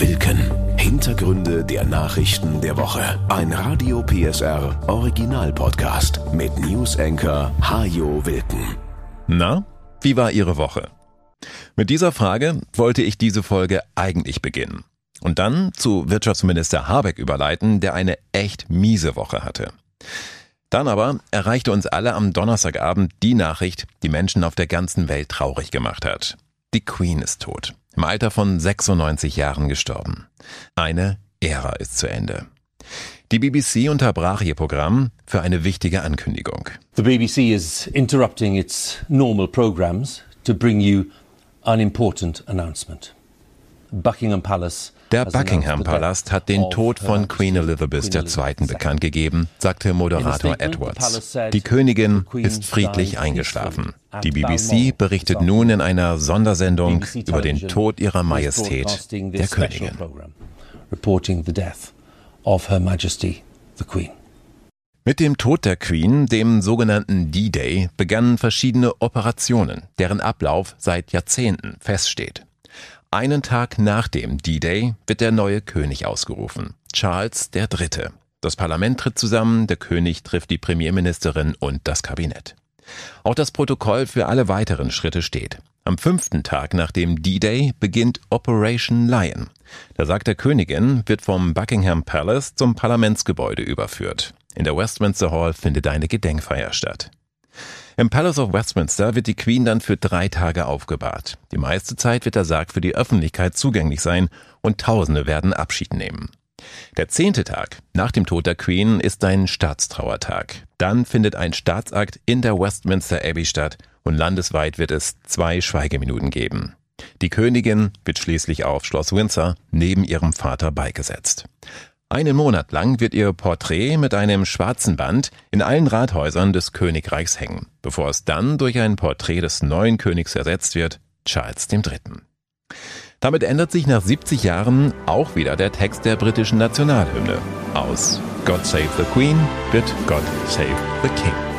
Wilken. Hintergründe der Nachrichten der Woche. Ein Radio PSR Original Podcast mit News Anchor Hajo Wilken. Na, wie war Ihre Woche? Mit dieser Frage wollte ich diese Folge eigentlich beginnen. Und dann zu Wirtschaftsminister Habeck überleiten, der eine echt miese Woche hatte. Dann aber erreichte uns alle am Donnerstagabend die Nachricht, die Menschen auf der ganzen Welt traurig gemacht hat. Die Queen ist tot. Im Alter von 96 Jahren gestorben. Eine Ära ist zu Ende. Die BBC unterbrach ihr Programm für eine wichtige Ankündigung. The BBC is interrupting its normal programs to bring you an important announcement. Buckingham Palace der Buckingham Palast hat den Tod von Queen Elizabeth II. bekannt gegeben, sagte Moderator Edwards. Die Königin ist friedlich eingeschlafen. Die BBC berichtet nun in einer Sondersendung über den Tod ihrer Majestät, der Königin. Mit dem Tod der Queen, dem sogenannten D-Day, begannen verschiedene Operationen, deren Ablauf seit Jahrzehnten feststeht. Einen Tag nach dem D-Day wird der neue König ausgerufen, Charles III. Das Parlament tritt zusammen, der König trifft die Premierministerin und das Kabinett. Auch das Protokoll für alle weiteren Schritte steht. Am fünften Tag nach dem D-Day beginnt Operation Lion. Der Sarg der Königin wird vom Buckingham Palace zum Parlamentsgebäude überführt. In der Westminster Hall findet eine Gedenkfeier statt. Im Palace of Westminster wird die Queen dann für drei Tage aufgebahrt. Die meiste Zeit wird der Sarg für die Öffentlichkeit zugänglich sein und Tausende werden Abschied nehmen. Der zehnte Tag nach dem Tod der Queen ist ein Staatstrauertag. Dann findet ein Staatsakt in der Westminster Abbey statt und landesweit wird es zwei Schweigeminuten geben. Die Königin wird schließlich auf Schloss Windsor neben ihrem Vater beigesetzt. Einen Monat lang wird ihr Porträt mit einem schwarzen Band in allen Rathäusern des Königreichs hängen, bevor es dann durch ein Porträt des neuen Königs ersetzt wird, Charles III. Damit ändert sich nach 70 Jahren auch wieder der Text der britischen Nationalhymne. Aus God Save the Queen wird God Save the King.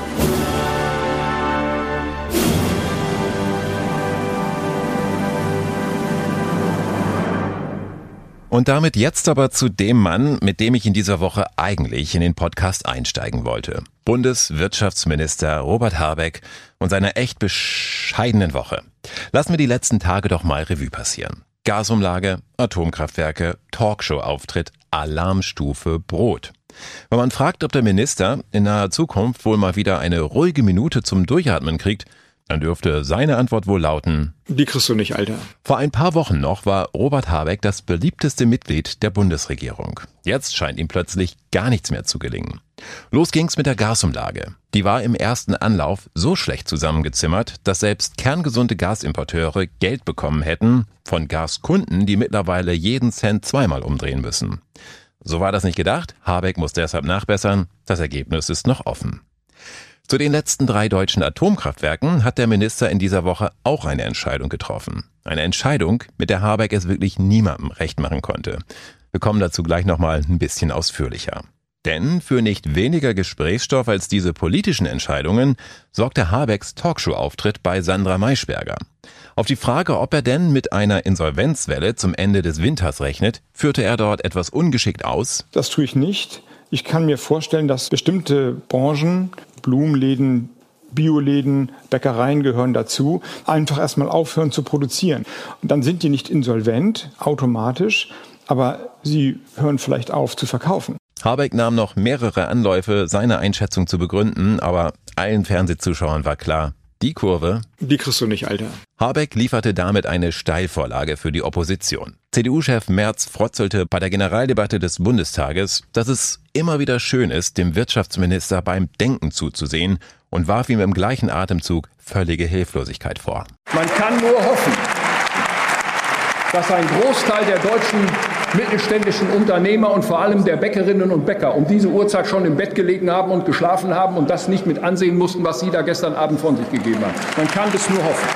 Und damit jetzt aber zu dem Mann, mit dem ich in dieser Woche eigentlich in den Podcast einsteigen wollte. Bundeswirtschaftsminister Robert Habeck und seiner echt bescheidenen Woche. Lassen wir die letzten Tage doch mal Revue passieren. Gasumlage, Atomkraftwerke, Talkshow-Auftritt, Alarmstufe Brot. Wenn man fragt, ob der Minister in naher Zukunft wohl mal wieder eine ruhige Minute zum Durchatmen kriegt, dann dürfte seine Antwort wohl lauten, die kriegst du nicht, Alter. Vor ein paar Wochen noch war Robert Habeck das beliebteste Mitglied der Bundesregierung. Jetzt scheint ihm plötzlich gar nichts mehr zu gelingen. Los ging's mit der Gasumlage. Die war im ersten Anlauf so schlecht zusammengezimmert, dass selbst kerngesunde Gasimporteure Geld bekommen hätten von Gaskunden, die mittlerweile jeden Cent zweimal umdrehen müssen. So war das nicht gedacht. Habeck muss deshalb nachbessern. Das Ergebnis ist noch offen. Zu den letzten drei deutschen Atomkraftwerken hat der Minister in dieser Woche auch eine Entscheidung getroffen. Eine Entscheidung, mit der Habeck es wirklich niemandem recht machen konnte. Wir kommen dazu gleich nochmal ein bisschen ausführlicher. Denn für nicht weniger Gesprächsstoff als diese politischen Entscheidungen sorgte Habecks Talkshow-Auftritt bei Sandra Maischberger. Auf die Frage, ob er denn mit einer Insolvenzwelle zum Ende des Winters rechnet, führte er dort etwas ungeschickt aus. Das tue ich nicht. Ich kann mir vorstellen, dass bestimmte Branchen Blumenläden, Bioläden, Bäckereien gehören dazu, einfach erstmal aufhören zu produzieren. Und dann sind die nicht insolvent automatisch, aber sie hören vielleicht auf zu verkaufen. Habeck nahm noch mehrere Anläufe, seine Einschätzung zu begründen, aber allen Fernsehzuschauern war klar, die Kurve. Die kriegst du nicht, Alter. Habeck lieferte damit eine Steilvorlage für die Opposition. CDU-Chef Merz frotzelte bei der Generaldebatte des Bundestages, dass es immer wieder schön ist, dem Wirtschaftsminister beim Denken zuzusehen und warf ihm im gleichen Atemzug völlige Hilflosigkeit vor. Man kann nur hoffen, dass ein Großteil der deutschen mittelständischen Unternehmer und vor allem der Bäckerinnen und Bäcker um diese Uhrzeit schon im Bett gelegen haben und geschlafen haben und das nicht mit ansehen mussten, was Sie da gestern Abend von sich gegeben haben. Man kann es nur hoffen.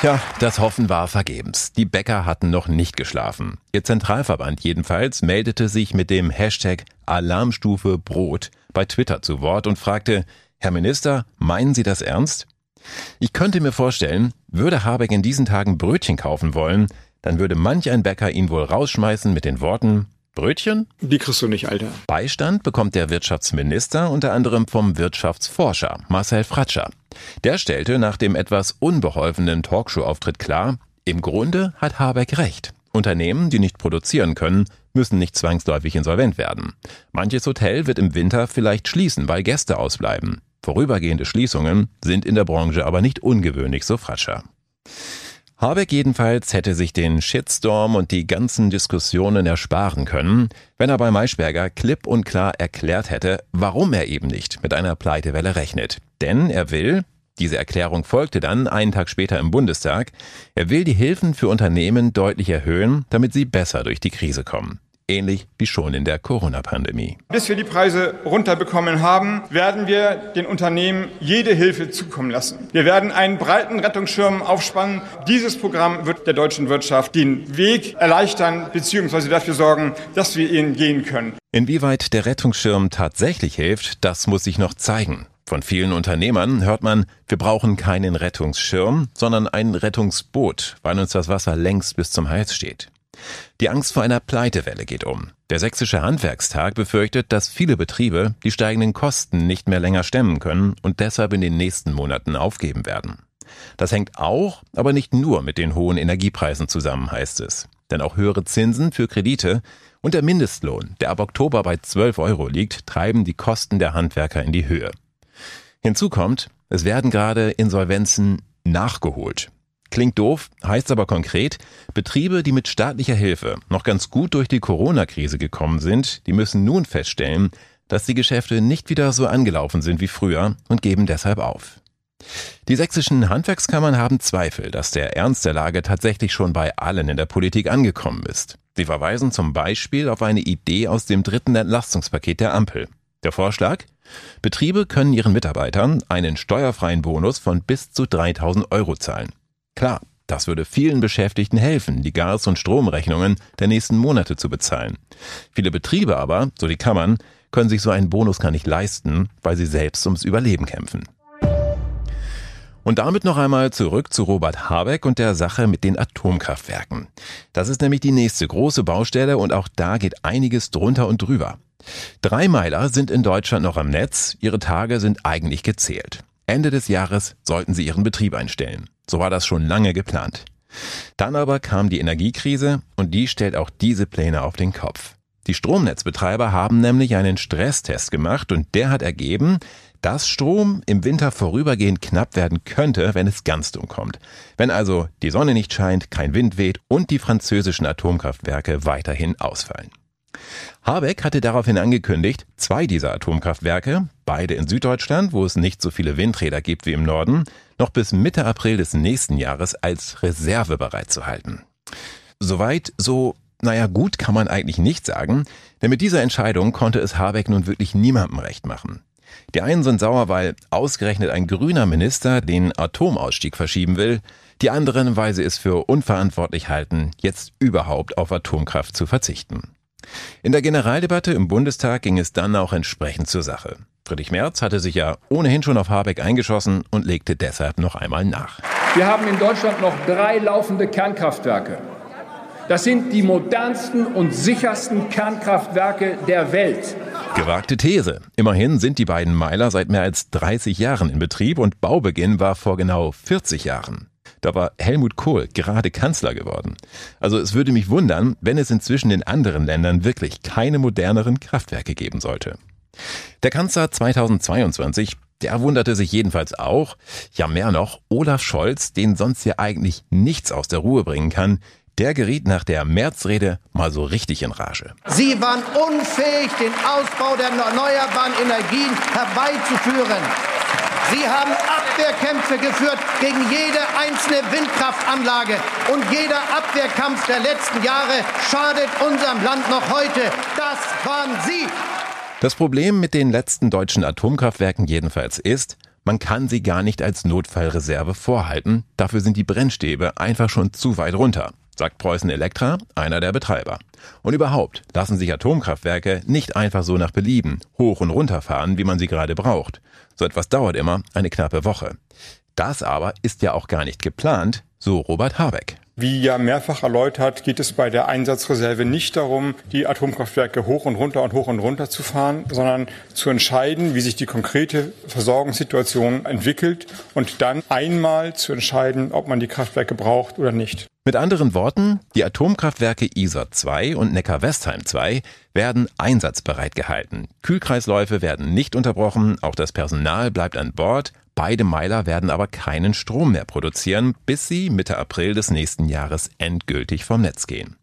Tja, das Hoffen war vergebens. Die Bäcker hatten noch nicht geschlafen. Ihr Zentralverband jedenfalls meldete sich mit dem Hashtag Alarmstufe Brot bei Twitter zu Wort und fragte, Herr Minister, meinen Sie das ernst? Ich könnte mir vorstellen, würde Habeck in diesen Tagen Brötchen kaufen wollen, dann würde manch ein Bäcker ihn wohl rausschmeißen mit den Worten Brötchen? Die kriegst du nicht, Alter. Beistand bekommt der Wirtschaftsminister unter anderem vom Wirtschaftsforscher Marcel Fratscher. Der stellte nach dem etwas unbeholfenen Talkshow-Auftritt klar, im Grunde hat Habeck recht. Unternehmen, die nicht produzieren können, müssen nicht zwangsläufig insolvent werden. Manches Hotel wird im Winter vielleicht schließen, weil Gäste ausbleiben. Vorübergehende Schließungen sind in der Branche aber nicht ungewöhnlich, so Fratscher. Habeck jedenfalls hätte sich den Shitstorm und die ganzen Diskussionen ersparen können, wenn er bei Maischberger klipp und klar erklärt hätte, warum er eben nicht mit einer Pleitewelle rechnet. Denn er will, diese Erklärung folgte dann einen Tag später im Bundestag, er will die Hilfen für Unternehmen deutlich erhöhen, damit sie besser durch die Krise kommen ähnlich wie schon in der Corona-Pandemie. Bis wir die Preise runterbekommen haben, werden wir den Unternehmen jede Hilfe zukommen lassen. Wir werden einen breiten Rettungsschirm aufspannen. Dieses Programm wird der deutschen Wirtschaft den Weg erleichtern bzw. dafür sorgen, dass wir ihn gehen können. Inwieweit der Rettungsschirm tatsächlich hilft, das muss sich noch zeigen. Von vielen Unternehmern hört man, wir brauchen keinen Rettungsschirm, sondern ein Rettungsboot, weil uns das Wasser längst bis zum Hals steht. Die Angst vor einer Pleitewelle geht um. Der Sächsische Handwerkstag befürchtet, dass viele Betriebe die steigenden Kosten nicht mehr länger stemmen können und deshalb in den nächsten Monaten aufgeben werden. Das hängt auch, aber nicht nur mit den hohen Energiepreisen zusammen, heißt es. Denn auch höhere Zinsen für Kredite und der Mindestlohn, der ab Oktober bei 12 Euro liegt, treiben die Kosten der Handwerker in die Höhe. Hinzu kommt, es werden gerade Insolvenzen nachgeholt. Klingt doof, heißt aber konkret, Betriebe, die mit staatlicher Hilfe noch ganz gut durch die Corona-Krise gekommen sind, die müssen nun feststellen, dass die Geschäfte nicht wieder so angelaufen sind wie früher und geben deshalb auf. Die sächsischen Handwerkskammern haben Zweifel, dass der Ernst der Lage tatsächlich schon bei allen in der Politik angekommen ist. Sie verweisen zum Beispiel auf eine Idee aus dem dritten Entlastungspaket der Ampel. Der Vorschlag? Betriebe können ihren Mitarbeitern einen steuerfreien Bonus von bis zu 3000 Euro zahlen. Klar, das würde vielen Beschäftigten helfen, die Gas- und Stromrechnungen der nächsten Monate zu bezahlen. Viele Betriebe aber, so die Kammern, können sich so einen Bonus gar nicht leisten, weil sie selbst ums Überleben kämpfen. Und damit noch einmal zurück zu Robert Habeck und der Sache mit den Atomkraftwerken. Das ist nämlich die nächste große Baustelle und auch da geht einiges drunter und drüber. Drei Meiler sind in Deutschland noch am Netz, ihre Tage sind eigentlich gezählt. Ende des Jahres sollten sie ihren Betrieb einstellen. So war das schon lange geplant. Dann aber kam die Energiekrise und die stellt auch diese Pläne auf den Kopf. Die Stromnetzbetreiber haben nämlich einen Stresstest gemacht und der hat ergeben, dass Strom im Winter vorübergehend knapp werden könnte, wenn es ganz dumm kommt. Wenn also die Sonne nicht scheint, kein Wind weht und die französischen Atomkraftwerke weiterhin ausfallen. Habeck hatte daraufhin angekündigt, zwei dieser Atomkraftwerke, beide in Süddeutschland, wo es nicht so viele Windräder gibt wie im Norden, noch bis Mitte April des nächsten Jahres als Reserve bereitzuhalten. Soweit so, naja, gut kann man eigentlich nicht sagen, denn mit dieser Entscheidung konnte es Habeck nun wirklich niemandem recht machen. Die einen sind sauer, weil ausgerechnet ein grüner Minister den Atomausstieg verschieben will, die anderen, weil sie es für unverantwortlich halten, jetzt überhaupt auf Atomkraft zu verzichten. In der Generaldebatte im Bundestag ging es dann auch entsprechend zur Sache. Friedrich Merz hatte sich ja ohnehin schon auf Habeck eingeschossen und legte deshalb noch einmal nach. Wir haben in Deutschland noch drei laufende Kernkraftwerke. Das sind die modernsten und sichersten Kernkraftwerke der Welt. Gewagte These. Immerhin sind die beiden Meiler seit mehr als 30 Jahren in Betrieb und Baubeginn war vor genau 40 Jahren. Da war Helmut Kohl gerade Kanzler geworden. Also es würde mich wundern, wenn es inzwischen in anderen Ländern wirklich keine moderneren Kraftwerke geben sollte. Der Kanzler 2022, der wunderte sich jedenfalls auch, ja mehr noch, Olaf Scholz, den sonst ja eigentlich nichts aus der Ruhe bringen kann, der geriet nach der Märzrede mal so richtig in Rage. Sie waren unfähig, den Ausbau der erneuerbaren Energien herbeizuführen. Sie haben Abwehrkämpfe geführt gegen jede einzelne Windkraftanlage. Und jeder Abwehrkampf der letzten Jahre schadet unserem Land noch heute. Das waren Sie. Das Problem mit den letzten deutschen Atomkraftwerken jedenfalls ist, man kann sie gar nicht als Notfallreserve vorhalten. Dafür sind die Brennstäbe einfach schon zu weit runter sagt Preußen Elektra, einer der Betreiber. Und überhaupt lassen sich Atomkraftwerke nicht einfach so nach Belieben hoch und runter fahren, wie man sie gerade braucht. So etwas dauert immer eine knappe Woche. Das aber ist ja auch gar nicht geplant, so Robert Habeck. Wie ja mehrfach erläutert, geht es bei der Einsatzreserve nicht darum, die Atomkraftwerke hoch und runter und hoch und runter zu fahren, sondern zu entscheiden, wie sich die konkrete Versorgungssituation entwickelt und dann einmal zu entscheiden, ob man die Kraftwerke braucht oder nicht. Mit anderen Worten, die Atomkraftwerke Isar 2 und Neckar-Westheim 2 werden einsatzbereit gehalten. Kühlkreisläufe werden nicht unterbrochen, auch das Personal bleibt an Bord, Beide Meiler werden aber keinen Strom mehr produzieren, bis sie Mitte April des nächsten Jahres endgültig vom Netz gehen.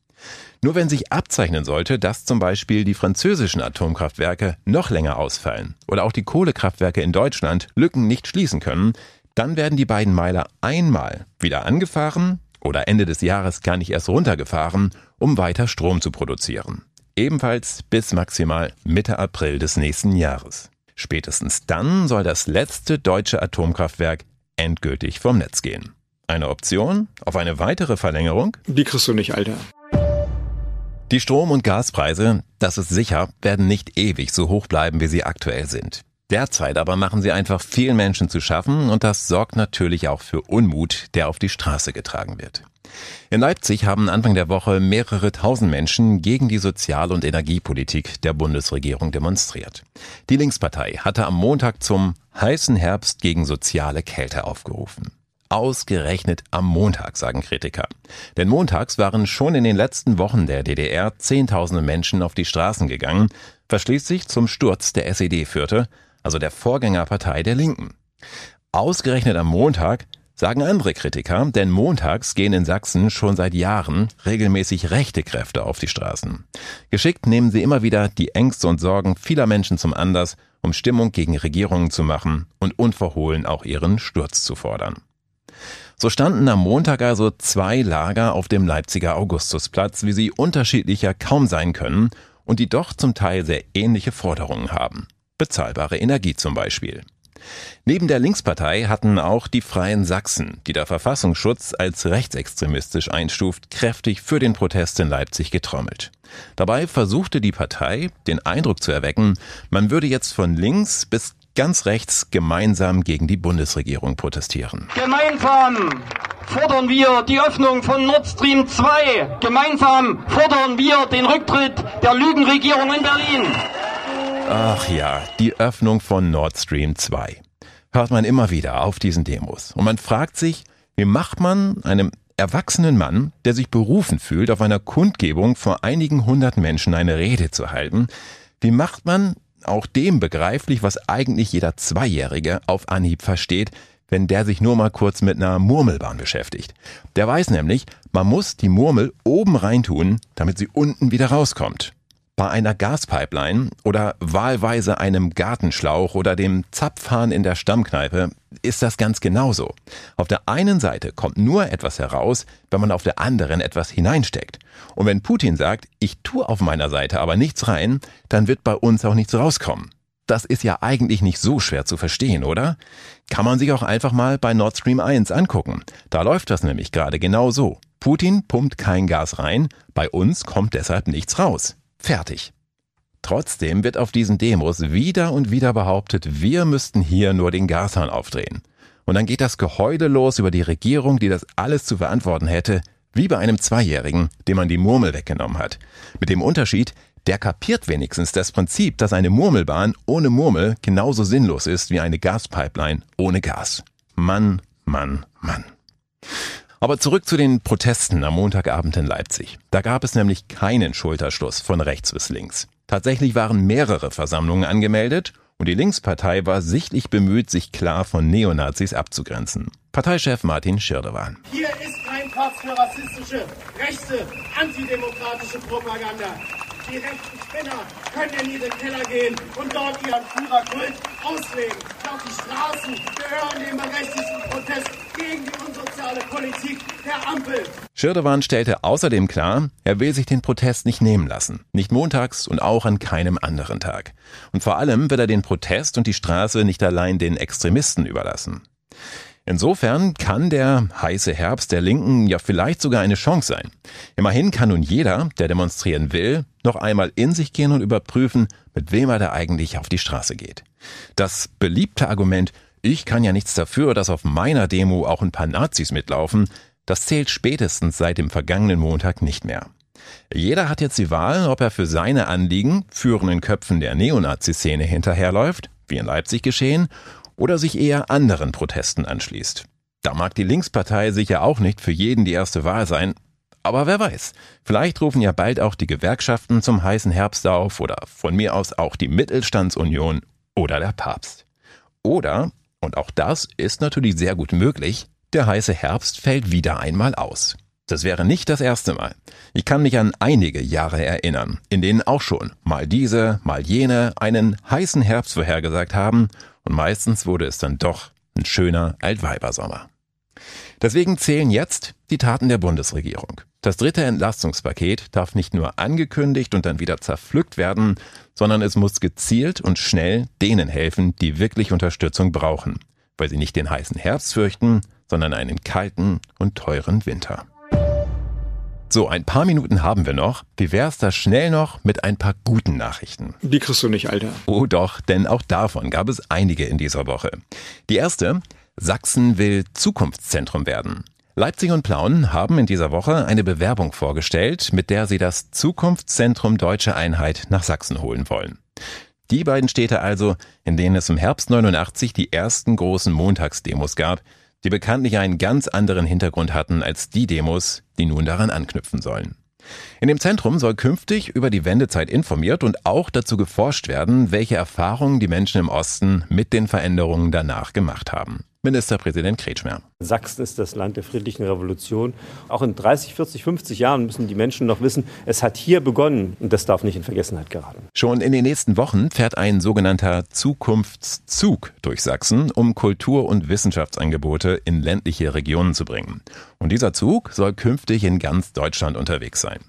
Nur wenn sich abzeichnen sollte, dass zum Beispiel die französischen Atomkraftwerke noch länger ausfallen oder auch die Kohlekraftwerke in Deutschland Lücken nicht schließen können, dann werden die beiden Meiler einmal wieder angefahren oder Ende des Jahres gar nicht erst runtergefahren, um weiter Strom zu produzieren. Ebenfalls bis maximal Mitte April des nächsten Jahres. Spätestens dann soll das letzte deutsche Atomkraftwerk endgültig vom Netz gehen. Eine Option auf eine weitere Verlängerung? Die kriegst du nicht, Alter. Die Strom- und Gaspreise, das ist sicher, werden nicht ewig so hoch bleiben, wie sie aktuell sind. Derzeit aber machen sie einfach vielen Menschen zu schaffen und das sorgt natürlich auch für Unmut, der auf die Straße getragen wird. In Leipzig haben Anfang der Woche mehrere tausend Menschen gegen die Sozial- und Energiepolitik der Bundesregierung demonstriert. Die Linkspartei hatte am Montag zum heißen Herbst gegen soziale Kälte aufgerufen. Ausgerechnet am Montag, sagen Kritiker. Denn montags waren schon in den letzten Wochen der DDR Zehntausende Menschen auf die Straßen gegangen, was schließlich zum Sturz der SED führte, also der Vorgängerpartei der Linken. Ausgerechnet am Montag sagen andere Kritiker, denn montags gehen in Sachsen schon seit Jahren regelmäßig rechte Kräfte auf die Straßen. Geschickt nehmen sie immer wieder die Ängste und Sorgen vieler Menschen zum Anlass, um Stimmung gegen Regierungen zu machen und unverhohlen auch ihren Sturz zu fordern. So standen am Montag also zwei Lager auf dem Leipziger Augustusplatz, wie sie unterschiedlicher kaum sein können und die doch zum Teil sehr ähnliche Forderungen haben. Bezahlbare Energie zum Beispiel. Neben der Linkspartei hatten auch die Freien Sachsen, die der Verfassungsschutz als rechtsextremistisch einstuft, kräftig für den Protest in Leipzig getrommelt. Dabei versuchte die Partei, den Eindruck zu erwecken, man würde jetzt von links bis ganz rechts gemeinsam gegen die Bundesregierung protestieren. Gemeinsam fordern wir die Öffnung von Nord Stream 2. Gemeinsam fordern wir den Rücktritt der Lügenregierung in Berlin. Ach ja, die Öffnung von Nord Stream 2. Hört man immer wieder auf diesen Demos. Und man fragt sich, wie macht man einem erwachsenen Mann, der sich berufen fühlt, auf einer Kundgebung vor einigen hundert Menschen eine Rede zu halten, wie macht man auch dem begreiflich, was eigentlich jeder Zweijährige auf Anhieb versteht, wenn der sich nur mal kurz mit einer Murmelbahn beschäftigt. Der weiß nämlich, man muss die Murmel oben reintun, damit sie unten wieder rauskommt. Bei einer Gaspipeline oder wahlweise einem Gartenschlauch oder dem Zapfhahn in der Stammkneipe ist das ganz genauso. Auf der einen Seite kommt nur etwas heraus, wenn man auf der anderen etwas hineinsteckt. Und wenn Putin sagt, ich tue auf meiner Seite aber nichts rein, dann wird bei uns auch nichts rauskommen. Das ist ja eigentlich nicht so schwer zu verstehen, oder? Kann man sich auch einfach mal bei Nord Stream 1 angucken. Da läuft das nämlich gerade genau so. Putin pumpt kein Gas rein, bei uns kommt deshalb nichts raus. Fertig. Trotzdem wird auf diesen Demos wieder und wieder behauptet, wir müssten hier nur den Gashahn aufdrehen. Und dann geht das Geheule los über die Regierung, die das alles zu verantworten hätte, wie bei einem Zweijährigen, dem man die Murmel weggenommen hat. Mit dem Unterschied, der kapiert wenigstens das Prinzip, dass eine Murmelbahn ohne Murmel genauso sinnlos ist wie eine Gaspipeline ohne Gas. Mann, Mann, Mann. Aber zurück zu den Protesten am Montagabend in Leipzig. Da gab es nämlich keinen Schulterschluss von rechts bis links. Tatsächlich waren mehrere Versammlungen angemeldet und die Linkspartei war sichtlich bemüht, sich klar von Neonazis abzugrenzen. Parteichef Martin Schirdewan. Hier ist kein Platz für rassistische, rechte, antidemokratische Propaganda. Die rechten Spinner können in ihren Keller gehen und dort ihren Führerkult auslegen. Doch die Straßen gehören dem berechtigten Protest gegen die unsoziale Politik der Ampel. Schirdewan stellte außerdem klar, er will sich den Protest nicht nehmen lassen. Nicht montags und auch an keinem anderen Tag. Und vor allem wird er den Protest und die Straße nicht allein den Extremisten überlassen. Insofern kann der heiße Herbst der Linken ja vielleicht sogar eine Chance sein. Immerhin kann nun jeder, der demonstrieren will, noch einmal in sich gehen und überprüfen, mit wem er da eigentlich auf die Straße geht. Das beliebte Argument, ich kann ja nichts dafür, dass auf meiner Demo auch ein paar Nazis mitlaufen, Das zählt spätestens seit dem vergangenen Montag nicht mehr. Jeder hat jetzt die Wahl, ob er für seine Anliegen führenden Köpfen der Neonazi-Szene hinterherläuft, wie in Leipzig geschehen, oder sich eher anderen Protesten anschließt. Da mag die Linkspartei sicher auch nicht für jeden die erste Wahl sein, aber wer weiß, vielleicht rufen ja bald auch die Gewerkschaften zum heißen Herbst auf oder von mir aus auch die Mittelstandsunion oder der Papst. Oder, und auch das ist natürlich sehr gut möglich, der heiße Herbst fällt wieder einmal aus. Das wäre nicht das erste Mal. Ich kann mich an einige Jahre erinnern, in denen auch schon mal diese, mal jene einen heißen Herbst vorhergesagt haben und meistens wurde es dann doch ein schöner Altweibersommer. Deswegen zählen jetzt die Taten der Bundesregierung. Das dritte Entlastungspaket darf nicht nur angekündigt und dann wieder zerpflückt werden, sondern es muss gezielt und schnell denen helfen, die wirklich Unterstützung brauchen, weil sie nicht den heißen Herbst fürchten, sondern einen kalten und teuren Winter. So, ein paar Minuten haben wir noch. Wie wär's da schnell noch mit ein paar guten Nachrichten? Die kriegst du nicht, Alter. Oh doch, denn auch davon gab es einige in dieser Woche. Die erste, Sachsen will Zukunftszentrum werden. Leipzig und Plauen haben in dieser Woche eine Bewerbung vorgestellt, mit der sie das Zukunftszentrum Deutsche Einheit nach Sachsen holen wollen. Die beiden Städte also, in denen es im Herbst 89 die ersten großen Montagsdemos gab, die bekanntlich einen ganz anderen Hintergrund hatten als die Demos, die nun daran anknüpfen sollen. In dem Zentrum soll künftig über die Wendezeit informiert und auch dazu geforscht werden, welche Erfahrungen die Menschen im Osten mit den Veränderungen danach gemacht haben. Ministerpräsident Kretschmer. Sachsen ist das Land der friedlichen Revolution. Auch in 30, 40, 50 Jahren müssen die Menschen noch wissen, es hat hier begonnen und das darf nicht in Vergessenheit geraten. Schon in den nächsten Wochen fährt ein sogenannter Zukunftszug durch Sachsen, um Kultur- und Wissenschaftsangebote in ländliche Regionen zu bringen. Und dieser Zug soll künftig in ganz Deutschland unterwegs sein.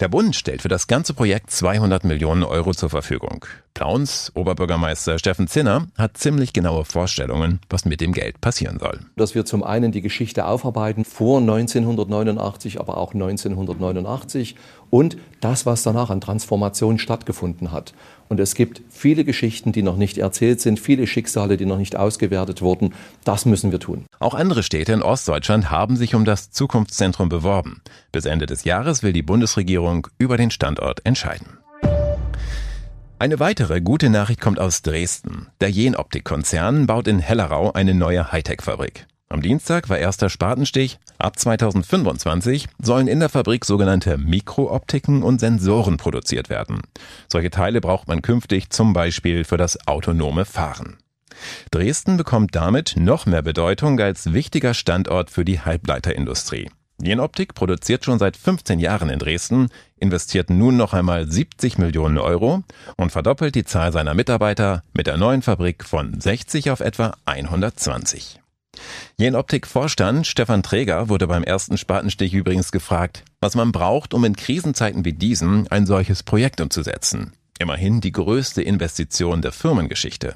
Der Bund stellt für das ganze Projekt 200 Millionen Euro zur Verfügung. Plauns Oberbürgermeister Steffen Zinner hat ziemlich genaue Vorstellungen, was mit dem Geld passieren soll. Dass wir zum einen die Geschichte aufarbeiten vor 1989, aber auch 1989 und das, was danach an Transformation stattgefunden hat. Und es gibt viele Geschichten, die noch nicht erzählt sind, viele Schicksale, die noch nicht ausgewertet wurden. Das müssen wir tun. Auch andere Städte in Ostdeutschland haben sich um das Zukunftszentrum beworben. Bis Ende des Jahres will die Bundesregierung über den Standort entscheiden. Eine weitere gute Nachricht kommt aus Dresden. Der Jenoptik-Konzern baut in Hellerau eine neue Hightech-Fabrik. Am Dienstag war erster Spatenstich. Ab 2025 sollen in der Fabrik sogenannte Mikrooptiken und Sensoren produziert werden. Solche Teile braucht man künftig zum Beispiel für das autonome Fahren. Dresden bekommt damit noch mehr Bedeutung als wichtiger Standort für die Halbleiterindustrie. Jenoptik produziert schon seit 15 Jahren in Dresden, investiert nun noch einmal 70 Millionen Euro und verdoppelt die Zahl seiner Mitarbeiter mit der neuen Fabrik von 60 auf etwa 120. Jenoptik-Vorstand Stefan Träger wurde beim ersten Spatenstich übrigens gefragt, was man braucht, um in Krisenzeiten wie diesen ein solches Projekt umzusetzen. Immerhin die größte Investition der Firmengeschichte.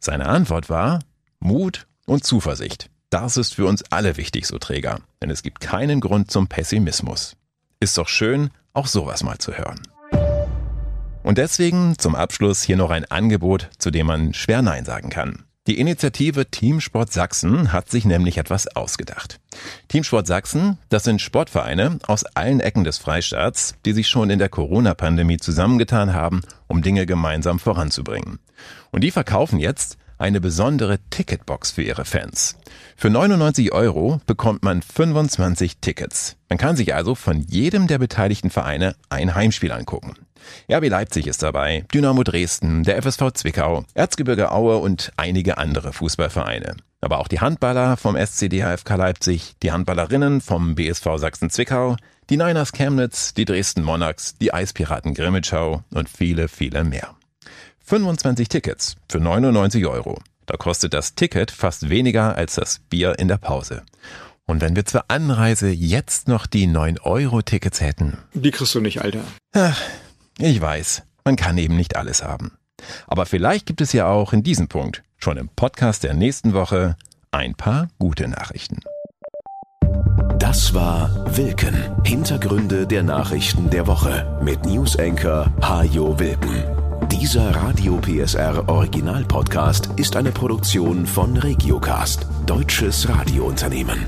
Seine Antwort war Mut und Zuversicht. Das ist für uns alle wichtig, so Träger, denn es gibt keinen Grund zum Pessimismus. Ist doch schön, auch sowas mal zu hören. Und deswegen zum Abschluss hier noch ein Angebot, zu dem man schwer Nein sagen kann. Die Initiative Teamsport Sachsen hat sich nämlich etwas ausgedacht. Teamsport Sachsen, das sind Sportvereine aus allen Ecken des Freistaats, die sich schon in der Corona-Pandemie zusammengetan haben, um Dinge gemeinsam voranzubringen. Und die verkaufen jetzt eine besondere Ticketbox für ihre Fans. Für 99 Euro bekommt man 25 Tickets. Man kann sich also von jedem der beteiligten Vereine ein Heimspiel angucken. RB Leipzig ist dabei, Dynamo Dresden, der FSV Zwickau, Erzgebirge Aue und einige andere Fußballvereine. Aber auch die Handballer vom SCDHFK Leipzig, die Handballerinnen vom BSV Sachsen-Zwickau, die Niners Chemnitz, die Dresden Monarchs, die Eispiraten Grimmitschau und viele, viele mehr. 25 Tickets für 99 Euro. Da kostet das Ticket fast weniger als das Bier in der Pause. Und wenn wir zur Anreise jetzt noch die 9-Euro-Tickets hätten. Die kriegst du nicht, Alter. Ach, ich weiß, man kann eben nicht alles haben. Aber vielleicht gibt es ja auch in diesem Punkt schon im Podcast der nächsten Woche ein paar gute Nachrichten. Das war Wilken. Hintergründe der Nachrichten der Woche mit Newsenker Hajo Wilken. Dieser Radio PSR Original Podcast ist eine Produktion von Regiocast, deutsches Radiounternehmen.